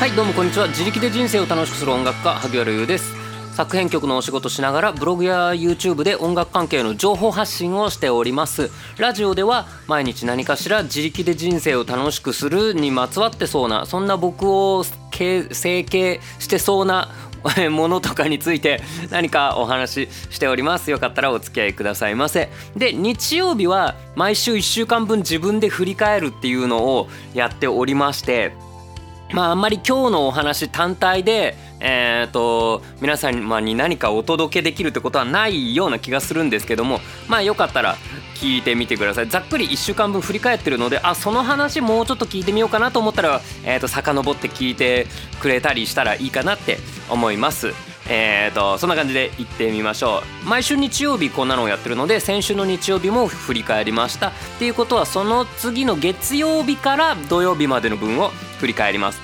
はいどうもこんにちは。自力で人生を楽しくする音楽家萩原優です。作編曲のお仕事しながらブログや YouTube で音楽関係の情報発信をしております。ラジオでは毎日何かしら自力で人生を楽しくするにまつわってそうなそんな僕を整形してそうな ものとかについて何かお話ししております。よかったらお付き合いくださいませ。で日曜日は毎週1週間分自分で振り返るっていうのをやっておりましてまああんまり今日のお話単体でえーと、皆様に何かお届けできるってことはないような気がするんですけどもまあよかったら聞いてみてくださいざっくり1週間分振り返ってるのであその話もうちょっと聞いてみようかなと思ったら、えーと、遡って聞いてくれたりしたらいいかなって思います。えーと、そんな感じで行ってみましょう。毎週日曜日こんなのをやってるので先週の日曜日も振り返りました。っていうことはその次の月曜日から土曜日までの分を振り返ります。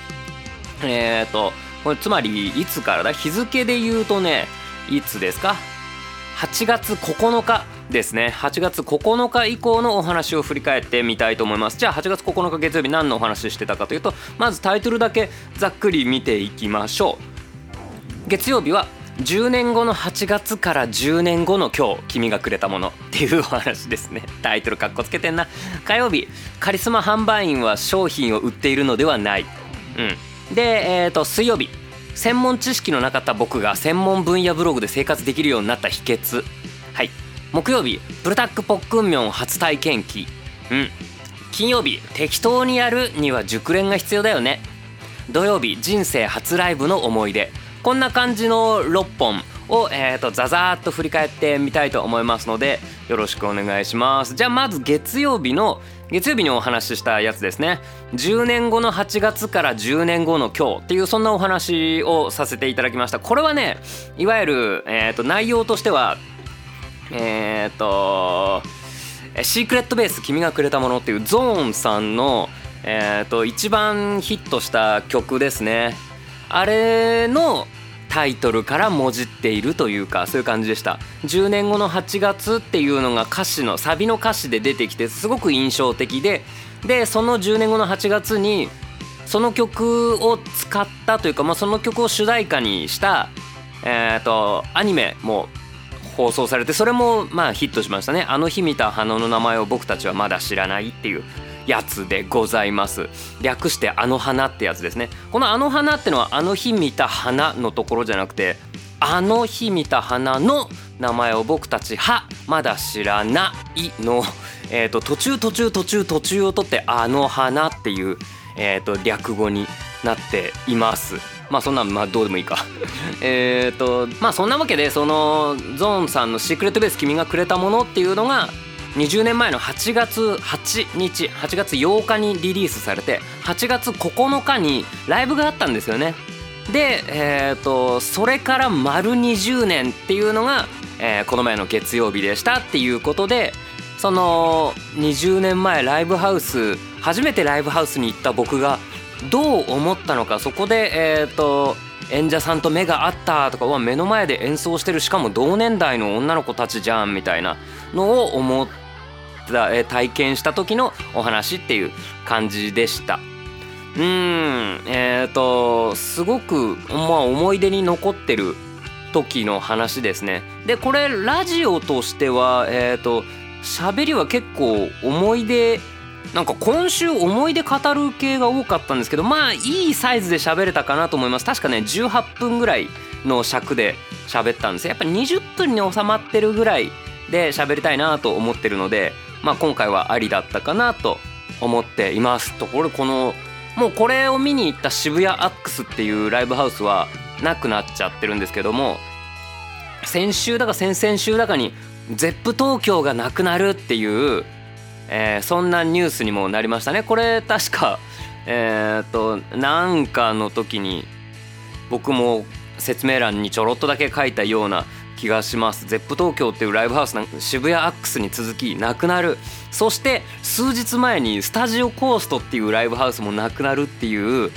えっ、ー、とこれつまりいつからだ？日付で言うとねいつですか？8月9日ですね。8月9日以降のお話を振り返ってみたいと思います。じゃあ8月9日月曜日何のお話してたかというとまずタイトルだけざっくり見ていきましょう。月曜日は10年後の8月から10年後の今日君がくれたものっていうお話ですね。タイトルかっこつけてんな。火曜日カリスマ販売員は商品を売っているのではない。うん。で、えー、と水曜日専門知識のなかった僕が専門分野ブログで生活できるようになった秘訣。はい。木曜日ブルタックポックンミョン初体験記。うん。金曜日適当にやるには熟練が必要だよね。土曜日人生初ライブの思い出。こんな感じの6本を、えーと、ザザーっと振り返ってみたいと思いますのでよろしくお願いします。じゃあまず月曜日の月曜日にお話ししたやつですね。10年後の8月から10年後の今日っていうそんなお話をさせていただきました。これはねいわゆる、えーと、内容としてはえっ、ー、とシークレットベース君がくれたものっていうゾーンさんのえーと一番ヒットした曲ですね。あれのタイトルからもじっているというかそういう感じでした。10年後の8月っていうのが歌詞のサビの歌詞で出てきてすごく印象的ででその10年後の8月にその曲を使ったというか、まあ、その曲を主題歌にした、えーと、アニメも放送されてそれもまあヒットしましたね「あの日見た花の名前を僕たちはまだ知らない」っていう。やつでございます。略してあの花ってやつですね。このあの花ってのはあの日見た花のところじゃなくてあの日見た花の名前を僕たちはまだ知らないの、えーと、途中途中途中途中を取ってあの花っていう、えーと、略語になっています。まあそんなまあどうでもいいか。えっとまあそんなわけでそのゾーンさんの「シークレットベース君がくれたもの」っていうのが20年前の8月8日8月8日にリリースされて8月9日にライブがあったんですよね。で、えーと、それから丸20年っていうのが、えー、この前の月曜日でしたっていうことでその20年前ライブハウス初めてライブハウスに行った僕がどう思ったのかそこでえっ、ー、と演者さんと目が合ったとかは目の前で演奏してるしかも同年代の女の子たちじゃんみたいなのを思った体験した時のお話っていう感じでした。うんえっ、ー、とすごく、まあ、思い出に残ってる時の話ですね。でこれラジオとしてはえっ、ー、と喋りは結構思い出なんか今週思い出語る系が多かったんですけどまあいいサイズで喋れたかなと思います。確かね18分ぐらいの尺で喋ったんですやっぱ20分に収まってるぐらいで喋りたいなと思ってるのでまあ今回はありだったかなと思っています。ところこのもうこれを見に行った渋谷アックスっていうライブハウスはなくなっちゃってるんですけども先週だか先々週だかに ZEP 東京がなくなるっていうえー、そんなニュースにもなりましたね。これ確かえー、っとなんかの時に僕も説明欄にちょろっとだけ書いたような気がします。ZEP 東京っていうライブハウス渋谷アックスに続きなくなる。そして数日前にスタジオコーストっていうライブハウスもなくなるっていう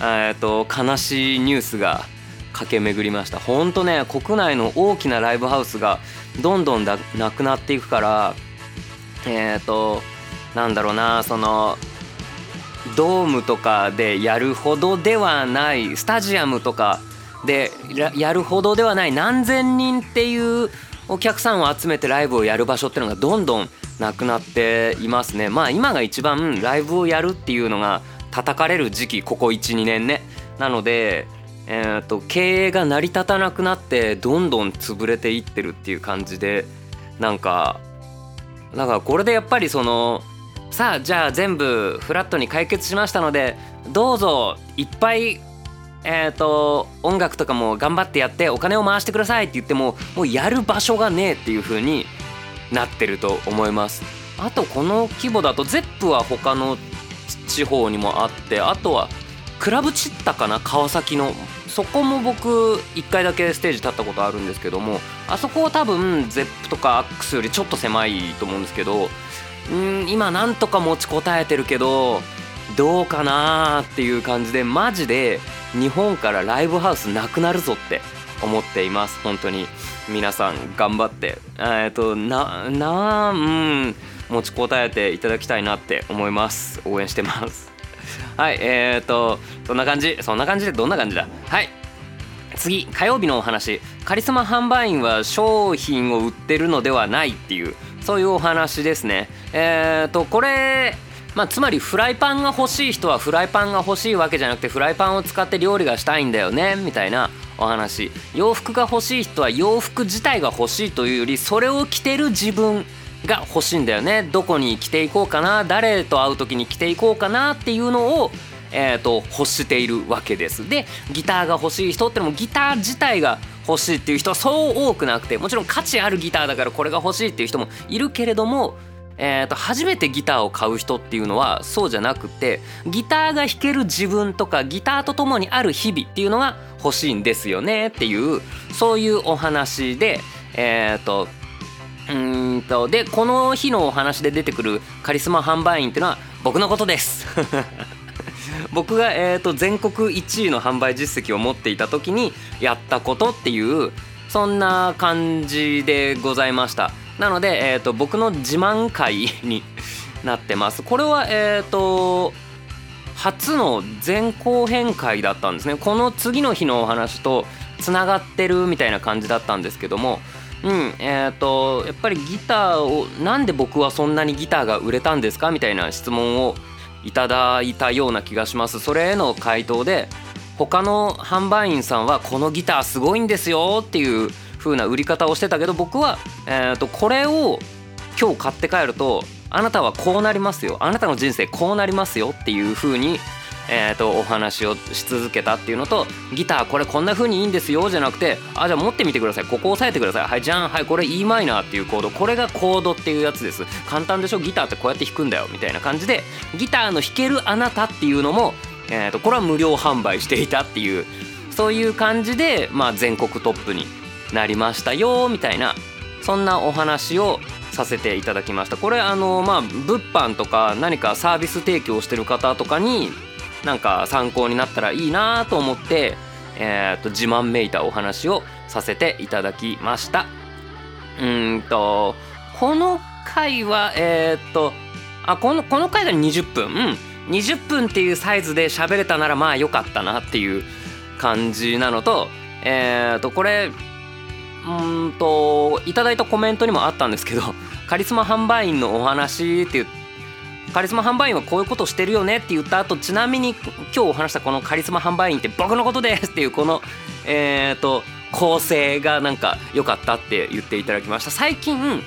えー、と悲しいニュースが駆け巡りました。本当ね国内の大きなライブハウスがどんどんなくなっていくからえっ、ー、となんだろうなそのドームとかでやるほどではないスタジアムとかでやるほどではない何千人っていうお客さんを集めてライブをやる場所っていうのがどんどんなくなっていますね。まあ今が一番ライブをやるっていうのが叩かれる時期ここ12年ね。なのでえーと、経営が成り立たなくなってどんどん潰れていってるっていう感じでなんかだからこれでやっぱりそのさあじゃあ全部フラットに解決しましたのでどうぞいっぱいえーと、音楽とかも頑張ってやってお金を回してくださいって言ってももうやる場所がねえっていう風になってると思います。あとこの規模だと ZEP は他の地方にもあってあとはクラブチッタかな川崎のそこも僕1回だけステージ立ったことあるんですけどもあそこは多分 ZEP とか AX よりちょっと狭いと思うんですけどうん今なんとか持ちこたえてるけどどうかなっていう感じでマジで日本からライブハウスなくなるぞって思っています。本当に。皆さん頑張ってえっとななうん持ちこたえていただきたいなって思います。応援してます。はいえーとそんな感じ？そんな感じでどんな感じだ？はい。次火曜日のお話。カリスマ販売員は商品を売ってるのではないっていうそういうお話ですね。えーとこれまあ、つまりフライパンが欲しい人はフライパンが欲しいわけじゃなくてフライパンを使って料理がしたいんだよねみたいなお話。洋服が欲しい人は洋服自体が欲しいというよりそれを着てる自分が欲しいんだよね。どこに着ていこうかな。誰と会う時に着ていこうかなっていうのをえーと、欲しているわけです。でギターが欲しい人ってのもギター自体が欲しいっていう人はそう多くなくてもちろん価値あるギターだからこれが欲しいっていう人もいるけれどもえーと、初めてギターを買う人っていうのはそうじゃなくてギターが弾ける自分とかギターと共にある日々っていうのが欲しいんですよねっていうそういうお話でえっ、ー、とうんとでこの日のお話で出てくるカリスマ販売員っていうのは僕のことです。僕が、えーと、全国1位の販売実績を持っていた時にやったことっていうそんな感じでございました。なので、えーと、僕の自慢会になってます。これはえっ、ー、と初の前後編会だったんですね。この次の日のお話とつながってるみたいな感じだったんですけどもうん。えーと、やっぱりギターをなんで僕はそんなにギターが売れたんですかみたいな質問をいただいたような気がします。それへの回答で他の販売員さんはこのギターすごいんですよっていう風な売り方をしてたけど僕は、えーと、これを今日買って帰るとあなたはこうなりますよ。あなたの人生こうなりますよっていう風にえーと、お話をし続けたっていうのとギターこれこんな風にいいんですよじゃなくてあじゃあ持ってみてください。ここ押さえてください。はい。じゃんはいこれ e マイナーっていうコード。これがコードっていうやつです。簡単でしょ？ギターってこうやって弾くんだよみたいな感じでギターの弾けるあなたっていうのも、えーとこれは無料販売していたっていうそういう感じで、まあ、全国トップになりましたよみたいな。そんなお話をさせていただきました。これあのまあ物販とか何かサービス提供してる方とかになんか参考になったらいいなと思って、えー、と自慢めいたお話をさせていただきました。うんとこの回はえっ、とあこのこの回が20分。うん。20分っていうサイズで喋れたならまあ良かったなっていう感じなのとえっ、とこれうんといただいたコメントにもあったんですけどカリスマ販売員のお話っていうカリスマ販売員はこういうことしてるよねって言った後ちなみに今日お話したこのカリスマ販売員って僕のことですっていうこの えっ、ー、と構成がなんか良かったって言っていただきました。最近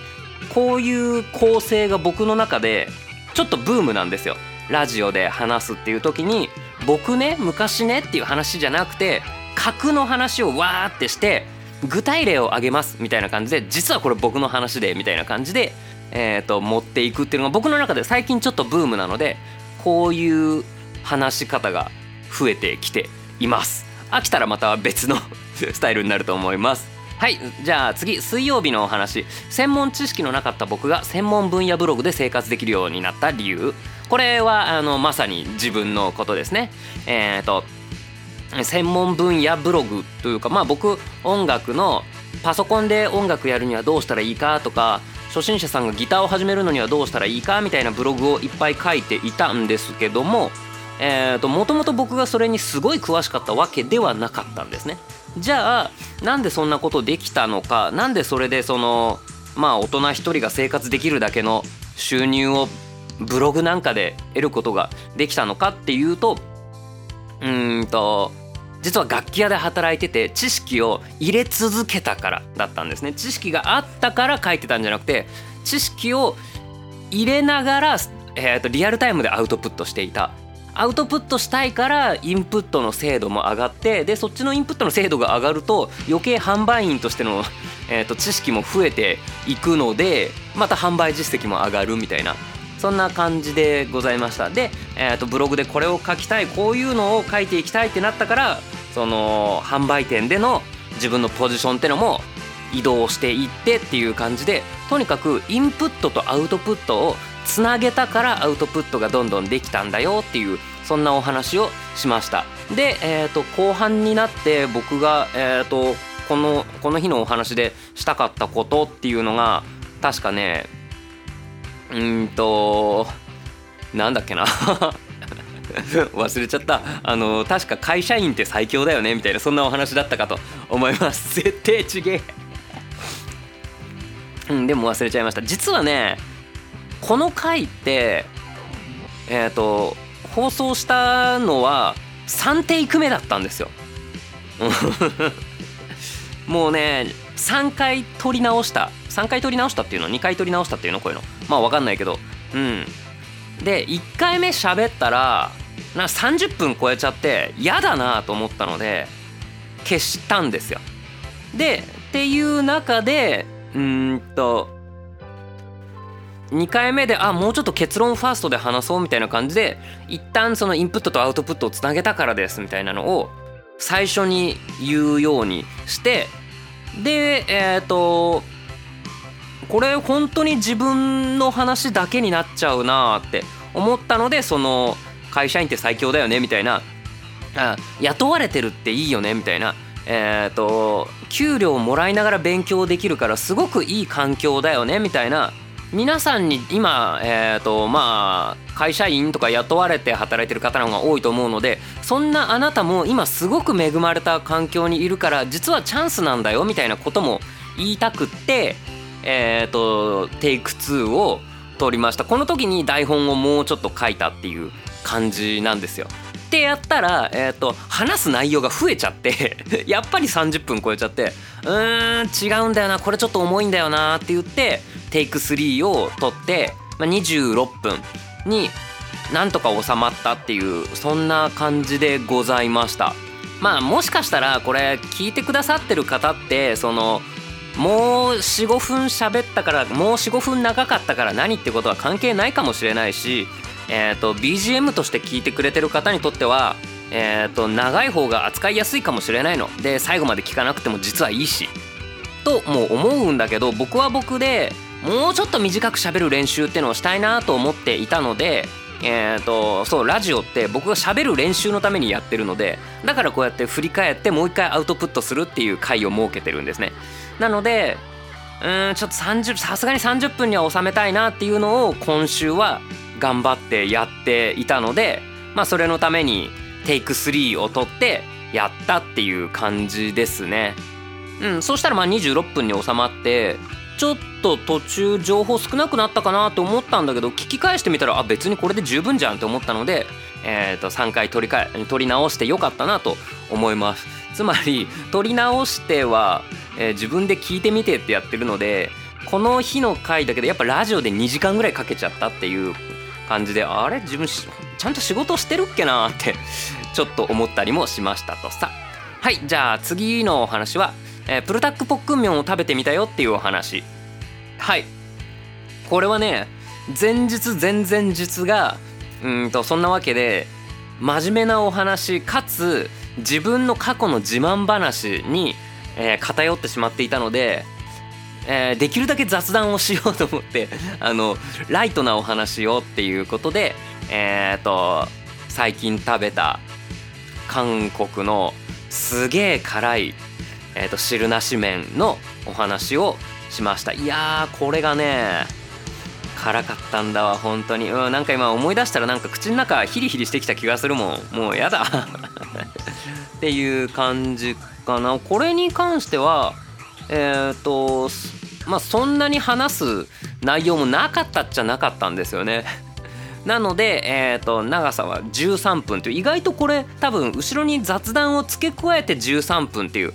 こういう構成が僕の中でちょっとブームなんですよ。ラジオで話すっていう時に僕ね昔ねっていう話じゃなくて格の話をわーってして具体例を挙げますみたいな感じで実はこれ僕の話でみたいな感じで、えー、と持っていくっていうのが僕の中で最近ちょっとブームなのでこういう話し方が増えてきています。飽きたらまた別の スタイルになると思います。はいじゃあ次水曜日のお話。専門知識のなかった僕が専門分野ブログで生活できるようになった理由。これはあのまさに自分のことですね。えっ、ー、と専門分野ブログというかまあ僕音楽のパソコンで音楽やるにはどうしたらいいかとか初心者さんがギターを始めるのにはどうしたらいいかみたいなブログをいっぱい書いていたんですけどもえーと、もともと僕がそれにすごい詳しかったわけではなかったんですね。じゃあなんでそんなことできたのかなんでそれでそのまあ大人一人が生活できるだけの収入をブログなんかで得ることができたのかっていうとうんと実は楽器屋で働いてて知識を入れ続けたからだったんですね。知識があったから書いてたんじゃなくて知識を入れながら、えーと、リアルタイムでアウトプットしていた。アウトプットしたいからインプットの精度も上がってでそっちのインプットの精度が上がると余計販売員としての、えーと、知識も増えていくのでまた販売実績も上がるみたいな。そんな感じでございました。で、えーと、とブログでこれを書きたいこういうのを書いていきたいってなったからその販売店での自分のポジションってのも移動していってっていう感じでとにかくインプットとアウトプットをつなげたからアウトプットがどんどんできたんだよっていうそんなお話をしました。で、えー、と後半になって僕が、えー、とこのこの日のお話でしたかったことっていうのが確かねうんとなんだっけな。忘れちゃった。あの確か会社員って最強だよねみたいなそんなお話だったかと思います。絶対ちげえ。うんでも忘れちゃいました。実はねこの回ってえっ、ー、と放送したのは3テイク目だったんですよ。もうね3回撮り直した。3回撮り直したっていうの？2回撮り直したっていうの？こういうの？まあ分かんないけど。うん。で1回目喋ったらな30分超えちゃって嫌だなと思ったので消したんですよ。でっていう中でうんと2回目であもうちょっと結論ファーストで話そうみたいな感じで一旦そのインプットとアウトプットをつなげたからですみたいなのを最初に言うようにしてでえっ、ー、とこれ本当に自分の話だけになっちゃうなって思ったのでその会社員って最強だよねみたいな。あ雇われてるっていいよねみたいな。えっ、ー、と給料もらいながら勉強できるからすごくいい環境だよねみたいな。皆さんに今、えーとまあ、会社員とか雇われて働いてる方の方が多いと思うのでそんなあなたも今すごく恵まれた環境にいるから実はチャンスなんだよみたいなことも言いたくって、えーと、テイク2を取りました。この時に台本をもうちょっと書いたっていう。感じなんですよ。ってやったら、えーと、話す内容が増えちゃって やっぱり30分超えちゃってうーん違うんだよなこれちょっと重いんだよなって言ってテイク3を取って、まあ、26分になんとか収まったっていうそんな感じでございましたまあもしかしたらこれ聞いてくださってる方ってそのもう45分喋ったからもう45分長かったから何ってことは関係ないかもしれないしえーと、BGM として聞いてくれてる方にとっては、えーと、長い方が扱いやすいかもしれないの。で最後まで聞かなくても実はいいし。とも思うんだけど僕は僕でもうちょっと短く喋る練習っていうのをしたいなと思っていたのでえーと、そうラジオって僕が喋る練習のためにやってるのでだからこうやって振り返ってもう一回アウトプットするっていう回を設けてるんですね。なのでうんちょっと30さすがに30分には収めたいなっていうのを今週は頑張ってやっていたので、まあ、それのためにテイク3を取ってやったっていう感じですね。うん、そしたらまあ26分に収まってちょっと途中情報少なくなったかなと思ったんだけど聞き返してみたらあ別にこれで十分じゃんって思ったので、えー、と3回取りか取り直してよかったなと思います。つまり取り直しては、えー、自分で聞いてみてってやってるのでこの日の回だけでやっぱラジオで2時間ぐらいかけちゃったっていう感じであれ？自分ちゃんと仕事してるっけなって ちょっと思ったりもしましたと。さはいじゃあ次のお話は、えー、プルタックポックンミョンを食べてみたよっていうお話。はい。これはね前日前々日がうんとそんなわけで真面目なお話かつ自分の過去の自慢話に、えー、偏ってしまっていたのでえー、できるだけ雑談をしようと思って あのライトなお話をっていうことでえ、ー、と最近食べた韓国のすげえ辛い、えーと、汁なし麺のお話をしました。いやーこれがね辛かったんだわ本当に。うんなんか今思い出したらなんか口の中ヒリヒリしてきた気がするもん。もうやだ。っていう感じかな。これに関してはえっ、とまあそんなに話す内容もなかったっちゃなかったんですよね。なので、えーと、長さは13分という。意外とこれ多分後ろに雑談を付け加えて13分っていう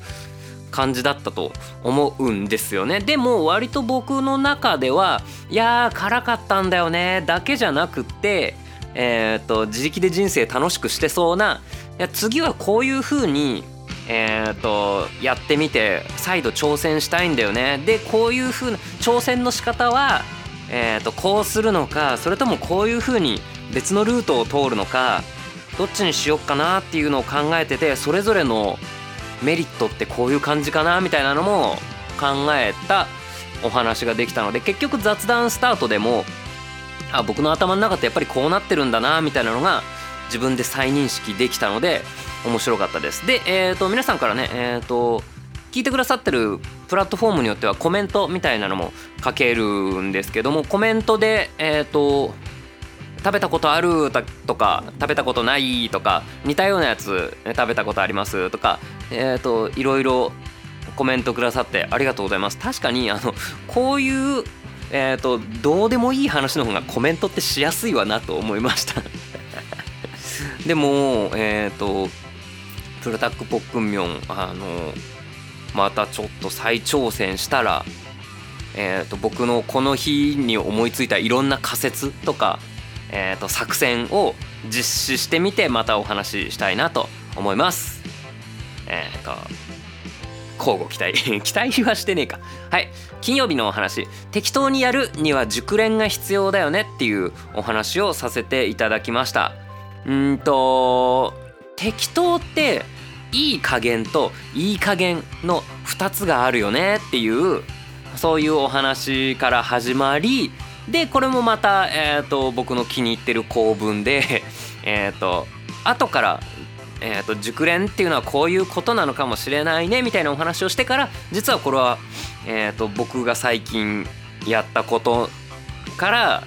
感じだったと思うんですよね。でも割と僕の中ではいやー辛かったんだよね。だけじゃなくってえーと、自力で人生楽しくしてそうないや次はこういう風にえーと、やってみて再度挑戦したいんだよね。でこういう風な挑戦の仕方はえーと、こうするのかそれともこういう風に別のルートを通るのかどっちにしよっかなっていうのを考えててそれぞれのメリットってこういう感じかなみたいなのも考えたお話ができたので結局雑談スタートでもあ僕の頭の中ってやっぱりこうなってるんだなみたいなのが自分で再認識できたので面白かったです。で、えーと、皆さんからね、えーと聞いてくださってるプラットフォームによってはコメントみたいなのも書けるんですけどもコメントでえっ、ー、と食べたことあるとか食べたことないとか似たようなやつ食べたことあります？とかえっ、ー、といろいろコメントくださってありがとうございます。確かにあのこういうえーと、どうでもいい話の方がコメントってしやすいわなと思いました。でもえっ、ー、とプロタックポックンミョンあのまたちょっと再挑戦したら、えー、と僕のこの日に思いついたいろんな仮説とか、えー、と作戦を実施してみてまたお話ししたいなと思います。えっ、ー、と交互期待。期待はしてねえか。はい。金曜日のお話適当にやるには熟練が必要だよねっていうお話をさせていただきました。うんと適当っていい加減といい加減の2つがあるよねっていうそういうお話から始まりでこれもまた、えーと、僕の気に入ってる構文で えと後からえーと、熟練っていうのはこういうことなのかもしれないねみたいなお話をしてから実はこれは、えーと僕が最近やったことから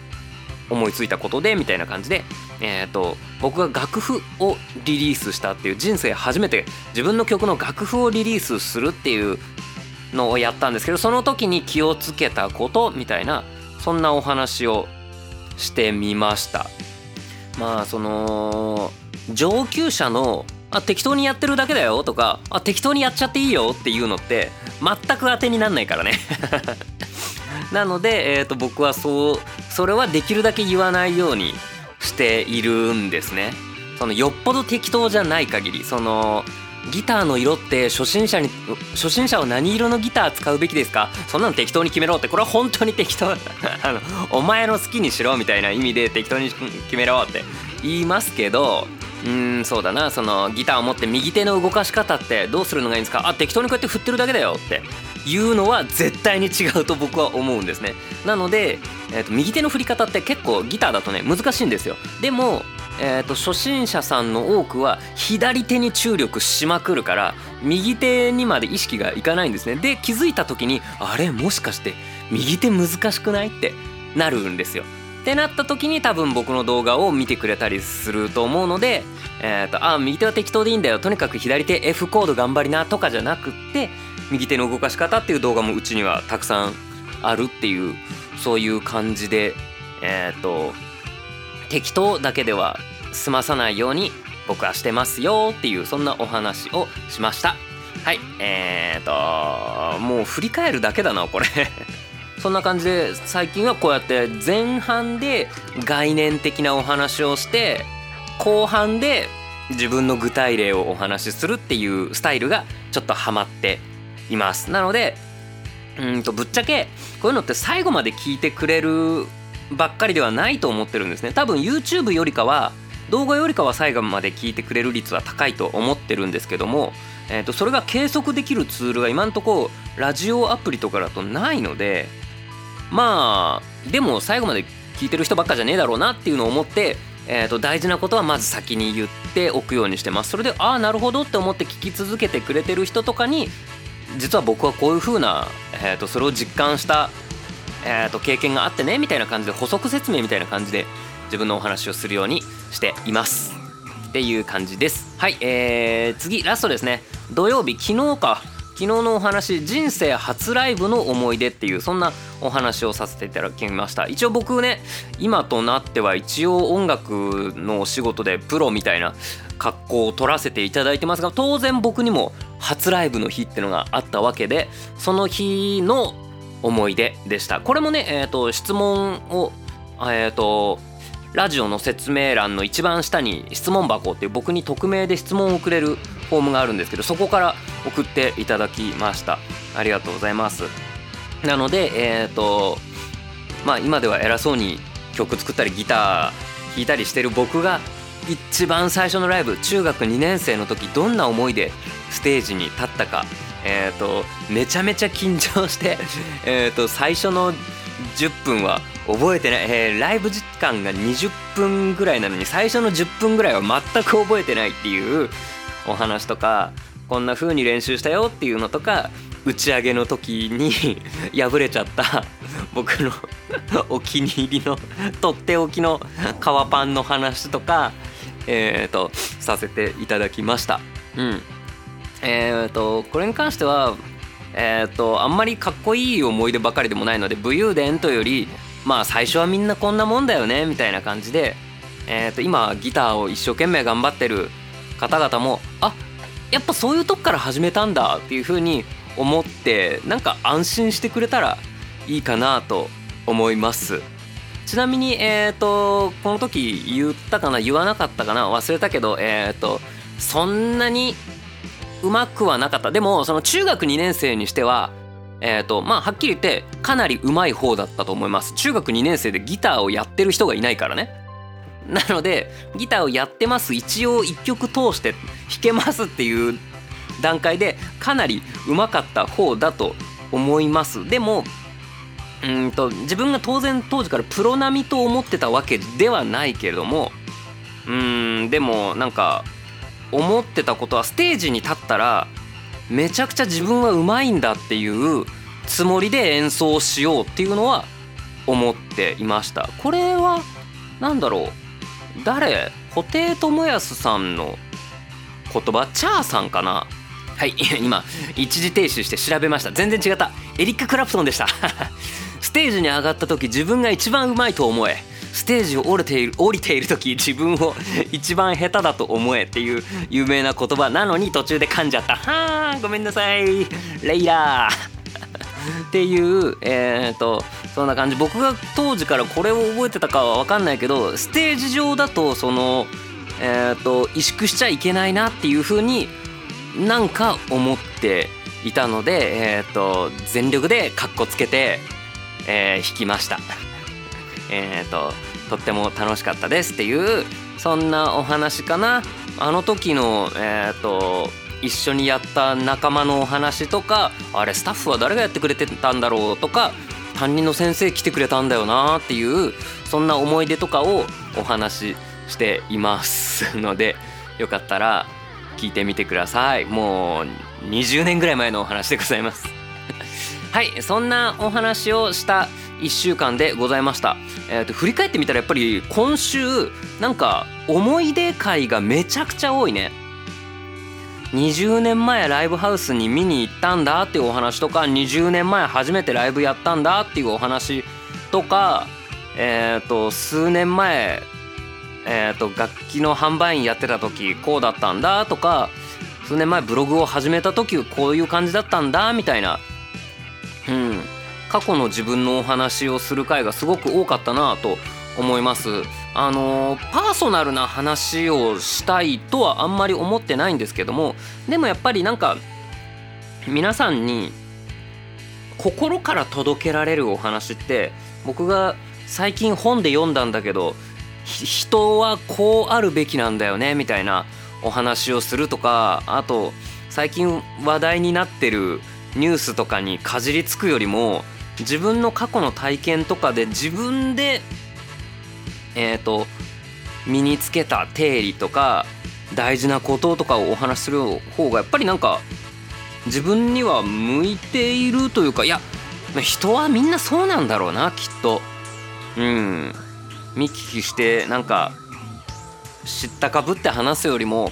思いついたことでみたいな感じでえーと、僕が楽譜をリリースしたっていう人生初めて自分の曲の楽譜をリリースするっていうのをやったんですけどその時に気をつけたことみたいなそんなお話をしてみましたまあその上級者のあ適当にやってるだけだよとかあ適当にやっちゃっていいよっていうのって全く当てになんないからね なので、えーと僕はそうそれはできるだけ言わないようにしているんですね。そのよっぽど適当じゃない限りそのギターの色って初心者に初心者は何色のギター使うべきですか？そんなの適当に決めろって。これは本当に適当。あのお前の好きにしろみたいな意味で適当に決めろって。言いますけどうんそうだな。そのギターを持って右手の動かし方ってどうするのがいいんですか？あ適当にこうやって振ってるだけだよって。いうのは絶対に違うと僕は思うんですね。なので、えーと、右手の振り方って結構ギターだとね難しいんですよ。でもえーと、初心者さんの多くは左手に注力しまくるから右手にまで意識がいかないんですね。で気づいた時にあれ？もしかして右手難しくない？ってなるんですよ。ってなった時に多分僕の動画を見てくれたりすると思うので、えーと、あ右手は適当でいいんだよ。とにかく左手 F コード頑張りなとかじゃなくって右手の動かし方っていう動画もうちにはたくさんあるっていうそういう感じでえっ、ー、と適当だけでは済まさないように僕はしてますよっていうそんなお話をしました。はいえーともう振り返るだけだなこれ。そんな感じで最近はこうやって前半で概念的なお話をして後半で自分の具体例をお話しするっていうスタイルがちょっとハマっています。なのでうんとぶっちゃけこういうのって最後まで聞いてくれるばっかりではないと思ってるんですね。多分 YouTube よりかは動画よりかは最後まで聞いてくれる率は高いと思ってるんですけども、えー、とそれが計測できるツールが今んとこラジオアプリとかだとないのでまあでも最後まで聞いてる人ばっかじゃねえだろうなっていうのを思って、えー、と大事なことはまず先に言っておくようにしてます。それでああなるほどって思って聞き続けてくれてる人とかに実は僕はこういう風な、えー、とそれを実感したえー、と経験があってねみたいな感じで補足説明みたいな感じで自分のお話をするようにしています。っていう感じです。はいえー、次ラストですね。土曜日昨日か。昨日のお話人生初ライブの思い出っていうそんなお話をさせていただきました。一応僕ね今となっては一応音楽のお仕事でプロみたいな格好を取らせていただいてますが当然僕にも初ライブの日ってのがあったわけでその日の思い出でした。これもねえっ、ー、と質問をえっ、ー、とラジオの説明欄の一番下に質問箱っていう僕に匿名で質問をくれるフォームがあるんですけどそこから送っていただきました。ありがとうございます。なのでえっ、ー、とまあ今では偉そうに曲作ったりギター弾いたりしてる僕が一番最初のライブ中学2年生の時どんな思いでステージに立ったかえっ、ー、とめちゃめちゃ緊張してえっと最初の10分は覚えてない、えー、ライブ時間が20分ぐらいなのに最初の10分ぐらいは全く覚えてないっていうお話とかこんな風に練習したよっていうのとか打ち上げの時に 破れちゃった 僕の お気に入りのとっておきの革パンの話とかえっ、ー、とさせていただきました。うん。えっ、ー、とこれに関してはえっ、ー、とあんまりかっこいい思い出ばかりでもないので武勇伝というよりまあ最初はみんなこんなもんだよねみたいな感じで、えー、と今ギターを一生懸命頑張ってる方々もあやっぱそういうとこから始めたんだっていうふうに思ってなんか安心してくれたらいいかなと思います。ちなみにえっ、ー、とこの時言ったかな言わなかったかな忘れたけどえっ、ー、とそんなにうまくはなかった。でもその中学2年生にしてはえーとまあ、はっきり言ってかなり上手い方だったと思います。中学2年生でギターをやってる人がいないからね。なのでギターをやってます。一応1曲通して弾けますっていう段階でかなり上手かった方だと思います。でもうんと自分が当然当時からプロ並みと思ってたわけではないけれどもうんでもなんか思ってたことはステージに立ったらめちゃくちゃ自分はうまいんだっていうつもりで演奏しようっていうのは思っていました。これは何だろう。誰？布袋寅泰さんの言葉？チャーさんかな？はい 今一時停止して調べました。全然違った。エリック・クラプトンでした。ステージに上がった時自分が一番うまいと思え。ステージを降りている降りている時自分を一番下手だと思えっていう有名な言葉なのに途中で噛んじゃった。はーごめんなさい。レイラー。っていうえっ、とそんな感じ。僕が当時からこれを覚えてたかは分かんないけどステージ上だとそのえっ、と萎縮しちゃいけないなっていう風になんか思っていたのでえっ、と全力でカッコつけて、え弾きました。えーと、とっても楽しかったですっていうそんなお話かな。あの時のえっ、と一緒にやった仲間のお話とかあれスタッフは誰がやってくれてたんだろうとか担任の先生来てくれたんだよなっていうそんな思い出とかをお話ししていますのでよかったら聞いてみてください。もう20年ぐらい前のお話でございます。はいそんなお話をした1週間でございました、えーと、振り返ってみたらやっぱり今週なんか思い出会がめちゃくちゃ多いね。20年前ライブハウスに見に行ったんだっていうお話とか20年前初めてライブやったんだっていうお話とかえっ、ー、と数年前えーと、楽器の販売員やってた時こうだったんだとか数年前ブログを始めた時こういう感じだったんだみたいな。うん。過去の自分のお話をする回がすごく多かったなと思います。あのパーソナルな話をしたいとはあんまり思ってないんですけどもでもやっぱりなんか皆さんに心から届けられるお話って僕が最近本で読んだんだけど人はこうあるべきなんだよねみたいなお話をするとかあと最近話題になってるニュースとかにかじりつくよりも自分の過去の体験とかで自分でえっ、ー、と身につけた定理とか大事なこととかをお話しする方がやっぱりなんか自分には向いているというかいや人はみんなそうなんだろうなきっと。うん。見聞きしてなんか知ったかぶって話すよりも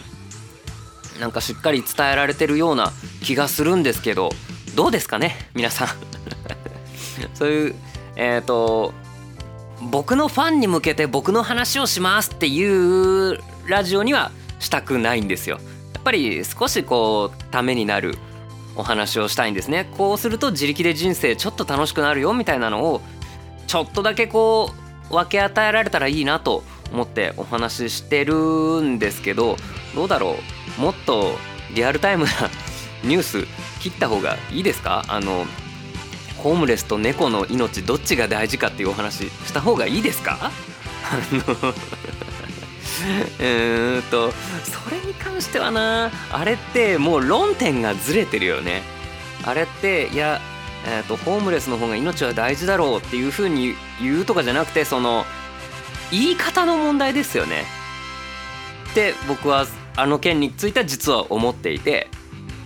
なんかしっかり伝えられてるような気がするんですけどどうですかね皆さん。そういうえっ、ー、と僕のファンに向けて僕の話をしますっていうラジオにはしたくないんですよ。やっぱり少しこうためになるお話をしたいんですね。こうすると自力で人生ちょっと楽しくなるよみたいなのをちょっとだけこう分け与えられたらいいなと思ってお話ししてるんですけどどうだろう？もっとリアルタイムなニュース切った方がいいですか？あのホームレスと猫の命どっちが大事かっていうお話した方がいいですか？あのえっとそれに関してはなあれってもう論点がずれてるよね。あれっていやえーと、ホームレスの方が命は大事だろうっていうふうに言うとかじゃなくてその言い方の問題ですよね。って僕はあの件については実は思っていて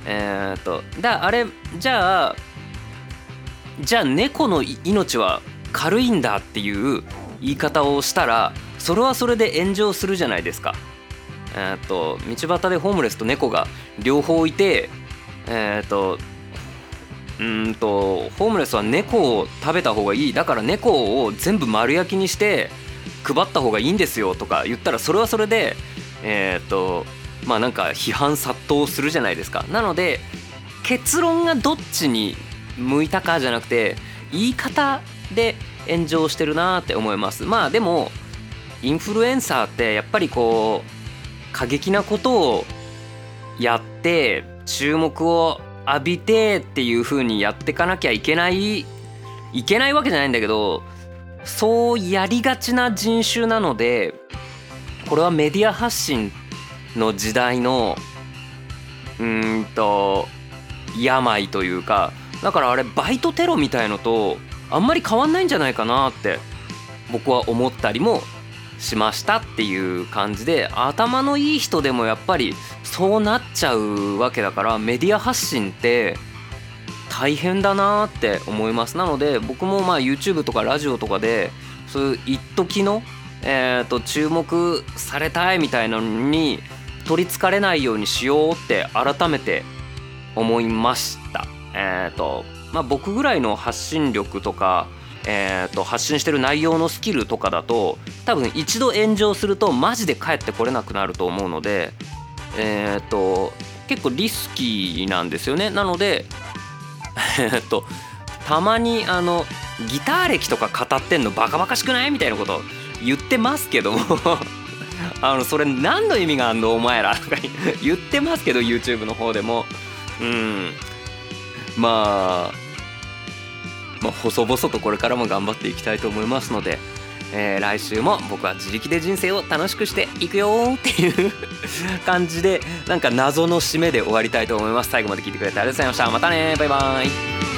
えっ、とだあれじゃあじゃあ猫の命は軽いんだっていう言い方をしたらそれはそれで炎上するじゃないですか。え、ー、と道端でホームレスと猫が両方いてえっ、ー、とうんとホームレスは猫を食べた方がいいだから猫を全部丸焼きにして配った方がいいんですよとか言ったらそれはそれでえっ、ー、とまあなんか批判殺到するじゃないですかなので結論がどっちに向いたかじゃなくて言い方で炎上してるなって思います。まあでもインフルエンサーってやっぱりこう過激なことをやって注目を浴びてっていう風にやってかなきゃいけないいけないわけじゃないんだけどそうやりがちな人種なのでこれはメディア発信の時代のうんと病というかだからあれバイトテロみたいのとあんまり変わんないんじゃないかなって僕は思ったりもしましたっていう感じで頭のいい人でもやっぱりそうなっちゃうわけだからメディア発信って大変だなって思います。なので僕もまあ YouTube とかラジオとかでそういう一時のえーと注目されたいみたいなのに取りつかれないようにしようって改めて思いました。えっ、ー、とまあ僕ぐらいの発信力とかえーと、発信してる内容のスキルとかだと多分一度炎上するとマジで帰ってこれなくなると思うので、えーと、結構リスキーなんですよね。なので、えーと、たまにあのギター歴とか語ってんのバカバカしくないみたいなこと言ってますけども あのそれ何の意味があんのお前らとか言ってますけど YouTube の方でも。うん。まあまあ、細々とこれからも頑張っていきたいと思いますので、えー、来週も僕は自力で人生を楽しくしていくよっていう 感じでなんか謎の締めで終わりたいと思います。最後まで聞いてくれてありがとうございました。またねバイバーイ。